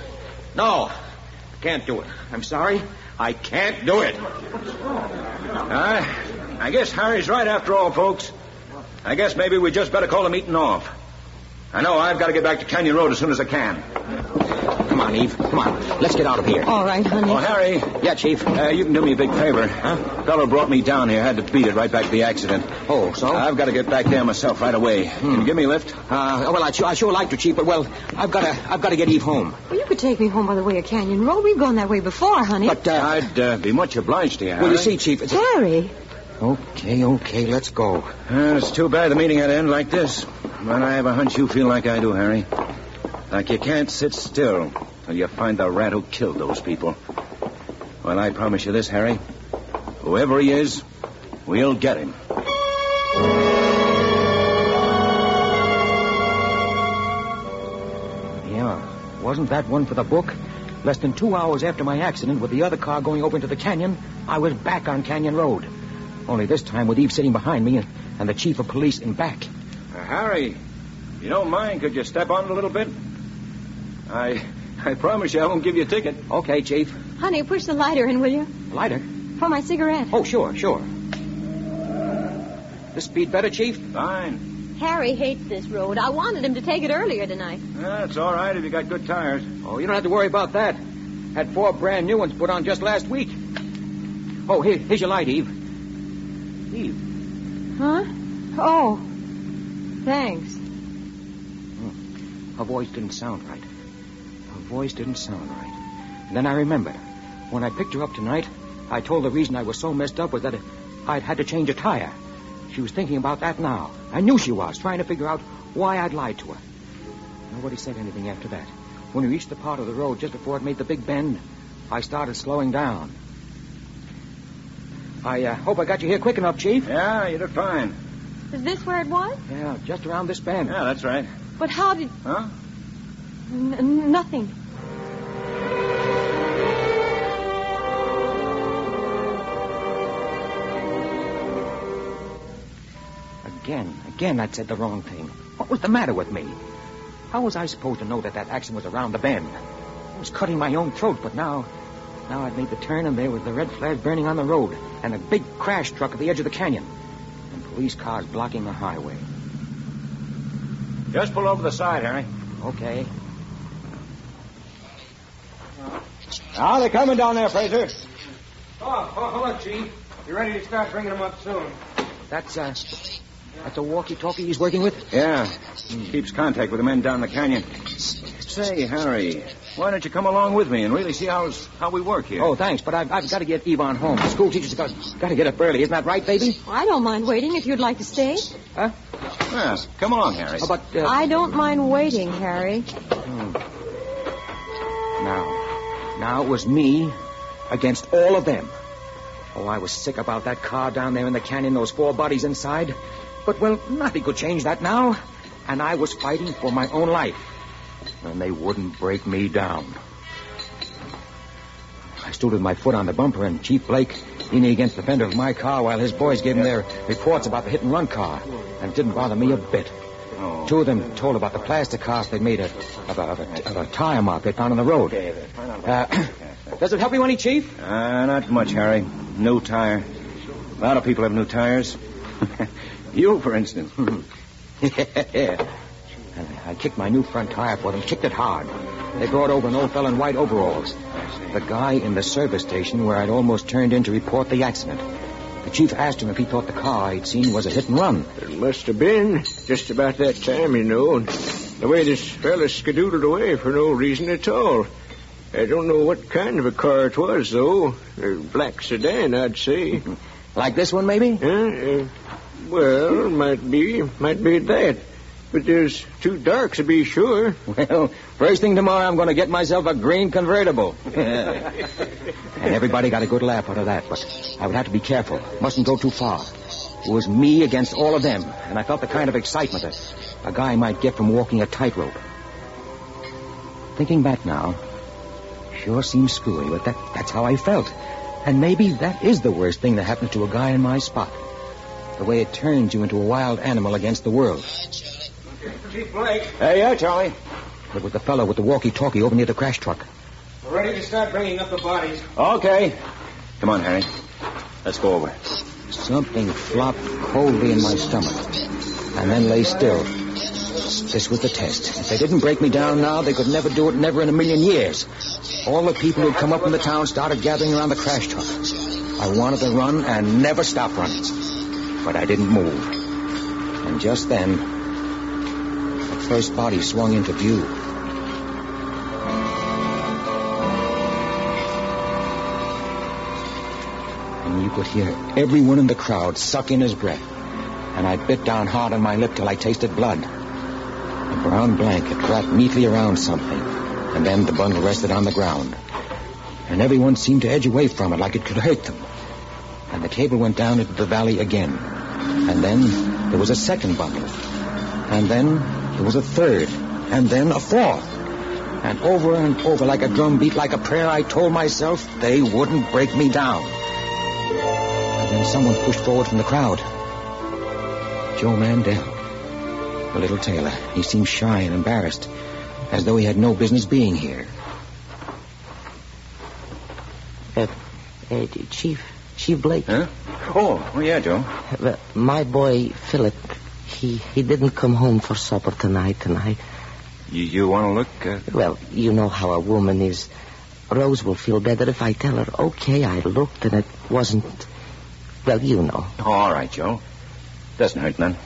S19: No, I can't do it. I'm sorry. I can't do it.
S25: I guess Harry's right after all, folks. I guess maybe we just better call the meeting off. I know I've got to get back to Canyon Road as soon as I can.
S19: Come on, Eve. Come on. Let's get out of here.
S22: All right, honey.
S25: Oh, Harry.
S19: Yeah, Chief.
S25: Uh, you can do me a big favor. Huh? Fellow brought me down here. Had to beat it right back to the accident.
S19: Oh, so?
S25: I've got to get back there myself right away. Can you give me a lift?
S19: Uh, well, I sure, I sure like to, Chief, but well, I've got to, I've got to get Eve home.
S22: Well, you could take me home by the way of Canyon Road. We've gone that way before, honey.
S19: But, uh,
S25: I'd uh, be much obliged to you,
S19: well, you see, Chief, it's
S22: Harry.
S19: okay, okay, let's go.
S25: Uh, it's too bad the meeting had to end like this. But I have a hunch you feel like I do, Harry. Like you can't sit still till you find the rat who killed those people. Well, I promise you this, Harry. Whoever he is, we'll get him.
S19: Yeah, wasn't that one for the book? Less than two hours after my accident with the other car going over into the canyon, I was back on Canyon Road. Only this time with Eve sitting behind me and, and the chief of police in back.
S25: Uh, Harry, you don't mind, could you step on it a little bit? I I promise you I won't give you a ticket.
S19: Okay, chief.
S22: Honey, push the lighter in, will you?
S19: Lighter?
S22: For my cigarette.
S19: Oh, sure, sure. This speed better, chief?
S25: Fine.
S22: Harry hates this road. I wanted him to take it earlier tonight.
S25: That's all right if you got good tires.
S19: Oh, you don't have to worry about that. Had four brand new ones put on just last week. Oh, here, here's your light, Eve. Eve.
S22: Huh? Oh. Thanks. Hmm.
S19: Her voice didn't sound right. Her voice didn't sound right. And then I remembered. When I picked her up tonight, I told her the reason I was so messed up was that I'd had to change a tire. She was thinking about that now. I knew she was, trying to figure out why I'd lied to her. Nobody said anything after that. When we reached the part of the road just before it made the big bend, I started slowing down. I uh, hope I got you here quick enough, Chief.
S25: Yeah, you did fine.
S22: Is this where it was?
S19: Yeah, just around this bend.
S25: Yeah, that's right.
S22: But how did...
S25: Huh?
S22: N- nothing.
S19: Again, again, I'd said the wrong thing. What was the matter with me? How was I supposed to know that that accident was around the bend? I was cutting my own throat, but now, now I'd made the turn, and there was the red flag burning on the road, and a big crash truck at the edge of the canyon, and police cars blocking the highway.
S25: Just pull over the side, Harry.
S19: Okay.
S25: Now they're coming down there, Fraser.
S19: Oh, oh, hold on, Chief. You ready to start bringing them up soon? That's, uh, that's a walkie-talkie he's working with?
S25: Yeah. Keeps contact with the men down the canyon. Say, Harry, why don't you come along with me and really see how's, how we work here?
S19: Oh, thanks, but I've, I've got to get Yvonne home. The school teacher's got, got to get up early. Isn't that right, baby?
S22: I don't mind waiting if you'd like to stay.
S19: Huh?
S25: Yeah, come along, Harry.
S19: How about, uh...
S22: I don't mind waiting, Harry.
S19: Hmm. Now, now it was me against all of them. Oh, I was sick about that car down there in the canyon, those four bodies inside. But, well, nothing could change that now. And I was fighting for my own life. And they wouldn't break me down. I stood with my foot on the bumper, and Chief Blake leaning against the fender of my car while his boys gave him their reports about the hit and run car. And it didn't bother me a bit. Two of them told about the plaster cast they made a, of, a, of, a, of a tire mark they found on the road. Uh, *clears throat* does it help you any, Chief?
S25: Uh, not much, Harry. New tire. A lot of people have new tires. *laughs* you, for instance. *laughs*
S19: yeah. I kicked my new front tire for them, kicked it hard. They brought over an old fellow in white overalls. The guy in the service station where I'd almost turned in to report the accident. The chief asked him if he thought the car he'd seen was a hit and run.
S26: It must have been just about that time, you know, and the way this fella skedoodled away for no reason at all. I don't know what kind of a car it was, though. A black sedan, I'd say.
S19: like this one, maybe?
S26: Huh? Uh, well, might be. Might be that. But there's too dark to be sure. *laughs*
S19: Well, first thing tomorrow, I'm going to get myself a green convertible. *laughs* and everybody got a good laugh out of that, but I would have to be careful. Mustn't go too far. It was me against all of them, and I felt the kind of excitement that a guy might get from walking a tightrope. Thinking back now, sure seems screwy, but that, that's how I felt. And maybe that is the worst thing that happens to a guy in my spot. The way it turns you into a wild animal against the world.
S20: Chief Blake,
S19: Hey, yeah, Charlie. But with the fellow with the walkie-talkie over near the crash truck.
S20: we're ready to start bringing up the bodies.
S25: Okay. Come on, Harry. Let's go over.
S19: Something flopped coldly in my stomach, and then lay still. This was the test. If they didn't break me down now, they could never do it, never in a million years. All the people who'd come up from the town started gathering around the crash truck. I wanted to run and never stop running. But I didn't move. And just then, the first body swung into view. And you could hear everyone in the crowd suck in his breath. And I bit down hard on my lip till I tasted blood. A brown blanket wrapped neatly around something, and then the bundle rested on the ground. And everyone seemed to edge away from it like it could hurt them. And the cable went down into the valley again. And then there was a second bundle. And then there was a third. And then a fourth. And over and over like a drum beat, like a prayer, I told myself they wouldn't break me down. And then someone pushed forward from the crowd. Joe Mandel. The little tailor. He seemed shy and embarrassed, as though he had no business being here.
S27: Uh, uh, Chief, Chief Blake.
S25: Huh? Oh, oh yeah, Joe.
S27: Well, my boy Philip, he he didn't come home for supper tonight, and I.
S25: You, you want to look? Uh...
S27: Well, you know how a woman is. Rose will feel better if I tell her, okay, I looked and it wasn't. Well, you know.
S25: All right, Joe. Doesn't hurt none.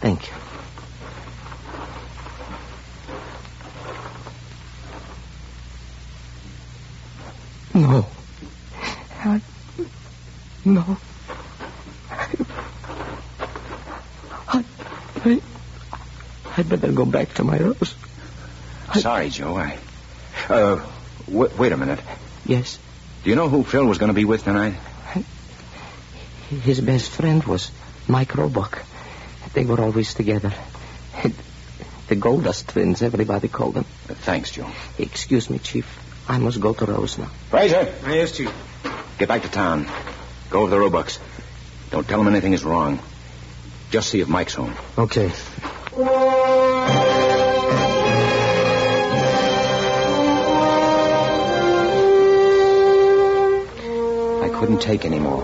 S27: Thank you. No. I, no. I, I, I'd better go back to my house.
S25: Sorry, Joe. I. Uh, w- wait a minute.
S27: Yes.
S25: Do you know who Phil was going to be with tonight?
S27: His best friend was Mike Roebuck. They were always together. The Goldust twins, everybody called them.
S25: Uh, thanks, Joe.
S27: Excuse me, Chief. I must go to Rose now.
S25: Fraser,
S20: Yes, Chief.
S25: get back to town. Go over the Roebucks. Don't tell them anything is wrong. Just see if Mike's home.
S27: Okay.
S19: I couldn't take any more.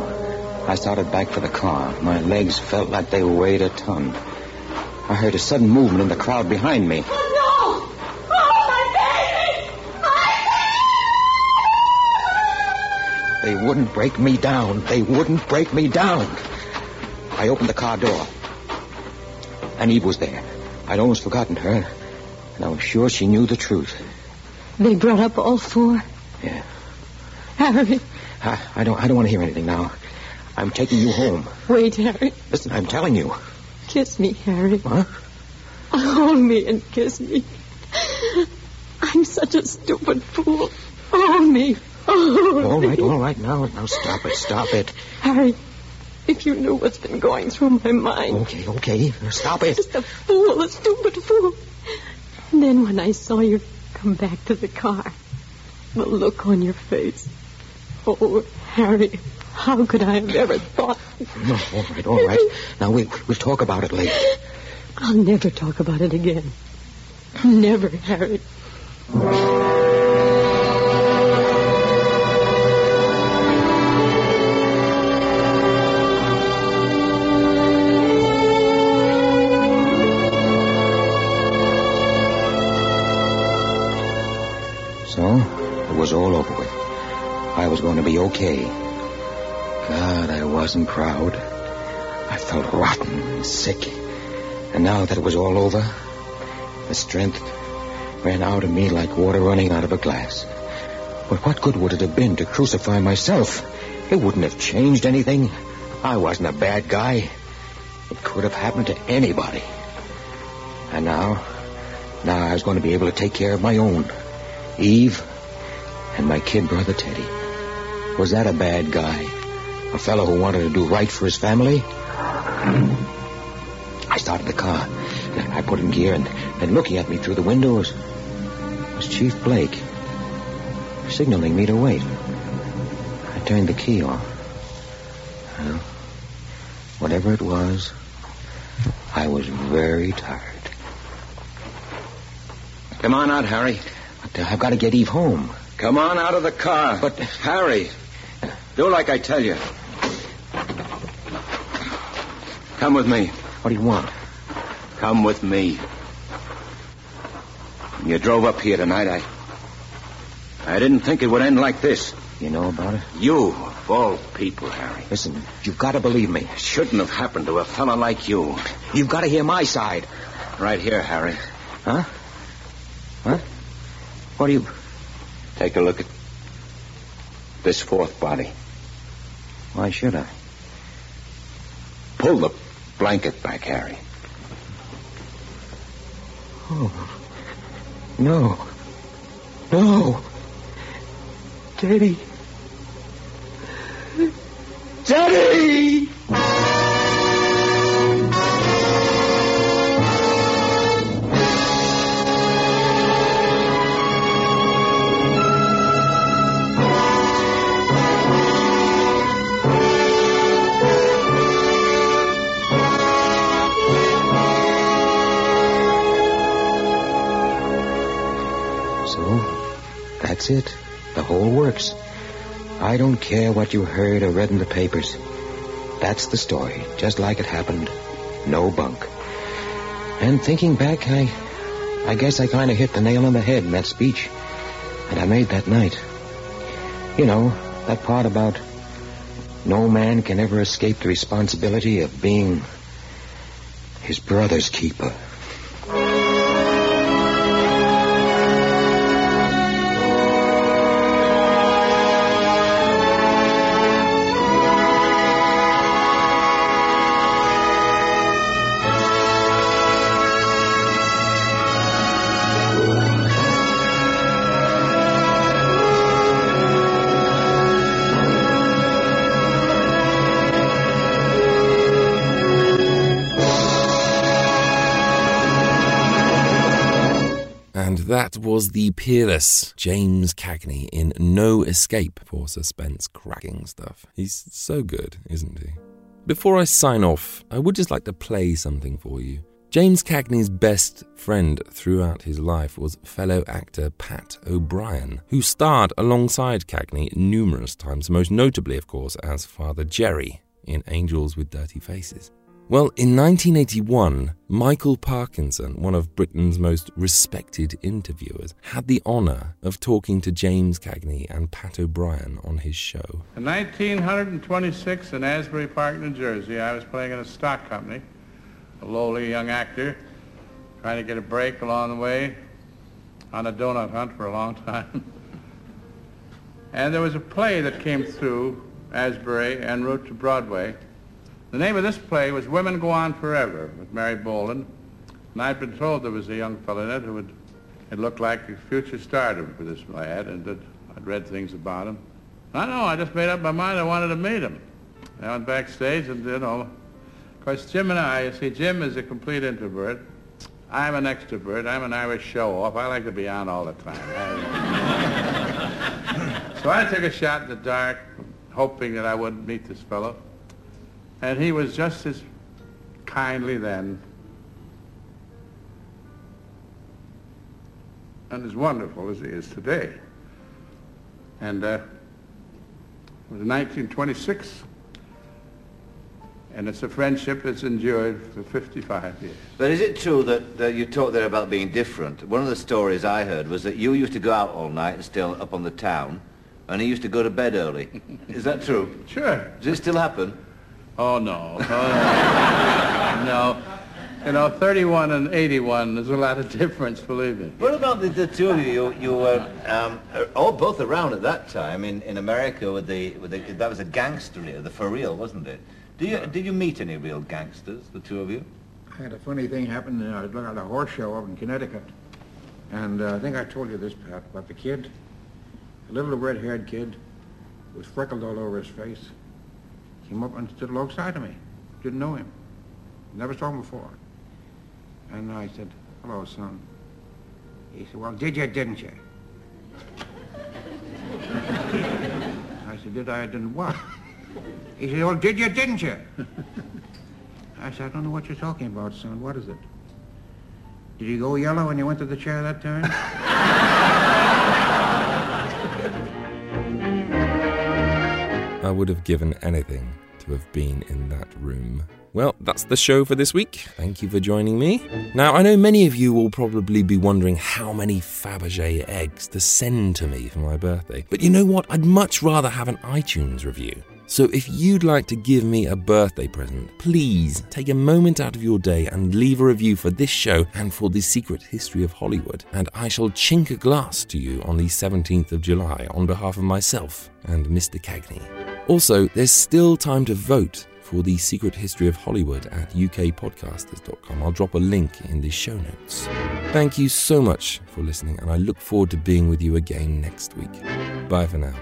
S19: I started back for the car. My legs felt like they weighed a ton. I heard a sudden movement in the crowd behind me.
S28: Oh, no! Oh, my baby!
S19: They wouldn't break me down. They wouldn't break me down. I opened the car door. And Eve was there. I'd almost forgotten her. And I was sure she knew the truth.
S22: They brought up all four.
S19: Yeah.
S22: Harry,
S19: I, I don't I don't want to hear anything now. I'm taking you home.
S22: wait, Harry.
S19: Listen, I'm telling you.
S22: Kiss me, Harry.
S19: What?
S22: Hold me and kiss me. I'm such a stupid fool. Hold me. Hold
S19: All
S22: me.
S19: right, all right. Now, now stop it. Stop it.
S22: Harry, If *laughs* you knew what's been going through my mind.
S19: Okay, okay. Stop it.
S22: Just a fool, a stupid fool. And then when I saw you come back to the car, the look on your face. Oh, Harry, how could I have ever thought?
S19: No, all right, all right. Now, we, we'll talk about it later.
S22: I'll never talk about it again. Never, Harry.
S19: Okay. God, I wasn't proud. I felt rotten and sick. And now that it was all over, the strength ran out of me like water running out of a glass. But what good would it have been to crucify myself? It wouldn't have changed anything. I wasn't a bad guy. It could have happened to anybody. And now, now I was going to be able to take care of my own. Eve and my kid brother Teddy. Was that a bad guy? A fellow who wanted to do right for his family? I started the car. I put in gear, and, and looking at me through the windows was Chief Blake, signaling me to wait. I turned the key off. Well, whatever it was, I was very tired.
S25: Come on out, Harry.
S19: But I've got to get Eve home.
S25: Come on out of the car.
S19: But,
S25: Harry, do like I tell you. Come with me.
S19: What do you want?
S25: Come with me. When you drove up here tonight, I. I didn't think it would end like this.
S19: You know about it?
S25: You, of all people, Harry.
S19: Listen, you've got to believe me.
S25: It shouldn't have happened to a fellow like you.
S19: You've got to hear my side.
S25: Right here, Harry.
S19: Huh? What? What do you.
S25: Take a look at this fourth body.
S19: Why should I?
S25: Pull the blanket back, Harry.
S19: Oh. No. No. Daddy. Teddy! That's it. The whole works. I don't care what you heard or read in the papers. That's the story, just like it happened. No bunk. And thinking back, I, I guess I kind of hit the nail on the head in that speech that I made that night. You know, that part about no man can ever escape the responsibility of being his brother's keeper. Was the peerless James Cagney in No Escape for suspense cracking stuff. He's so good, isn't he? Before I sign off, I would just like to play something for you. James Cagney's best friend throughout his life was fellow actor Pat O'Brien, who starred alongside Cagney numerous times, most notably, of course, as Father Jerry in Angels with Dirty Faces. Well, in 1981, Michael Parkinson, one of Britain's most respected interviewers, had the honour of talking to James Cagney and Pat O'Brien on his show.
S29: In 1926 in Asbury Park, New Jersey, I was playing in a stock company, a lowly young actor, trying to get a break along the way, on a donut hunt for a long *laughs* time. and there was a play that came through Asbury en route to Broadway. The name of this play was Women Go On Forever with Mary Boland. And I'd been told there was a young fellow in it who would, it looked like a future stardom for this lad, and that I'd read things about him. I know, I just made up my mind I wanted to meet him. I went backstage and, you know, of course, Jim and I, you see, Jim is a complete introvert. I'm an extrovert. I'm an Irish show-off. I like to be on all the time. *laughs* so I took a shot in the dark, hoping that I wouldn't meet this fellow. And he was just as kindly then and as wonderful as he is today. And uh, it was 1926, and it's a friendship that's endured for 55 years.
S30: But is it true that, that you talked there about being different? One of the stories I heard was that you used to go out all night and still up on the town, and he used to go to bed early. is that true?
S29: Sure.
S30: Does it still happen?
S29: Oh, no. *laughs* Oh, no. You know, 31 and 81, there's a lot of difference, believe me.
S30: What about the, the two of you? You, you were um, all both around at that time in, in America with the, with the that was a gangster here, the for real, wasn't it? Did you did you meet any real gangsters, the two of you?
S31: I had a funny thing happen. Uh, I was looking at a horse show up in Connecticut, and uh, I think I told you this, Pat, about the kid, a little red-haired kid, with freckled all over his face, came up and stood alongside of me. Didn't know him, never saw him before. And I said, hello, son. He said, well, did you, didn't you? *laughs* I said, did I, didn't what? He said, well, did you, didn't you? I said, I don't know what you're talking about, son. What is it? Did you go yellow when you went to the chair that time? *laughs*
S2: would have given anything to have been in that room. Well, that's the show for this week. Thank you for joining me. Now, I know many of you will probably be wondering how many Fabergé eggs to send to me for my birthday. But you know what? I'd much rather have an iTunes review. So if you'd like to give me a birthday present, please take a moment out of your day and leave a review for this show and for the secret history of Hollywood. And I shall chink a glass to you on the 17th of July on behalf of myself and Mr. Cagney. Also, there's still time to vote for the secret history of Hollywood at ukpodcasters.com. I'll drop a link in the show notes. Thank you so much for listening, and I look forward to being with you again next week. Bye for now.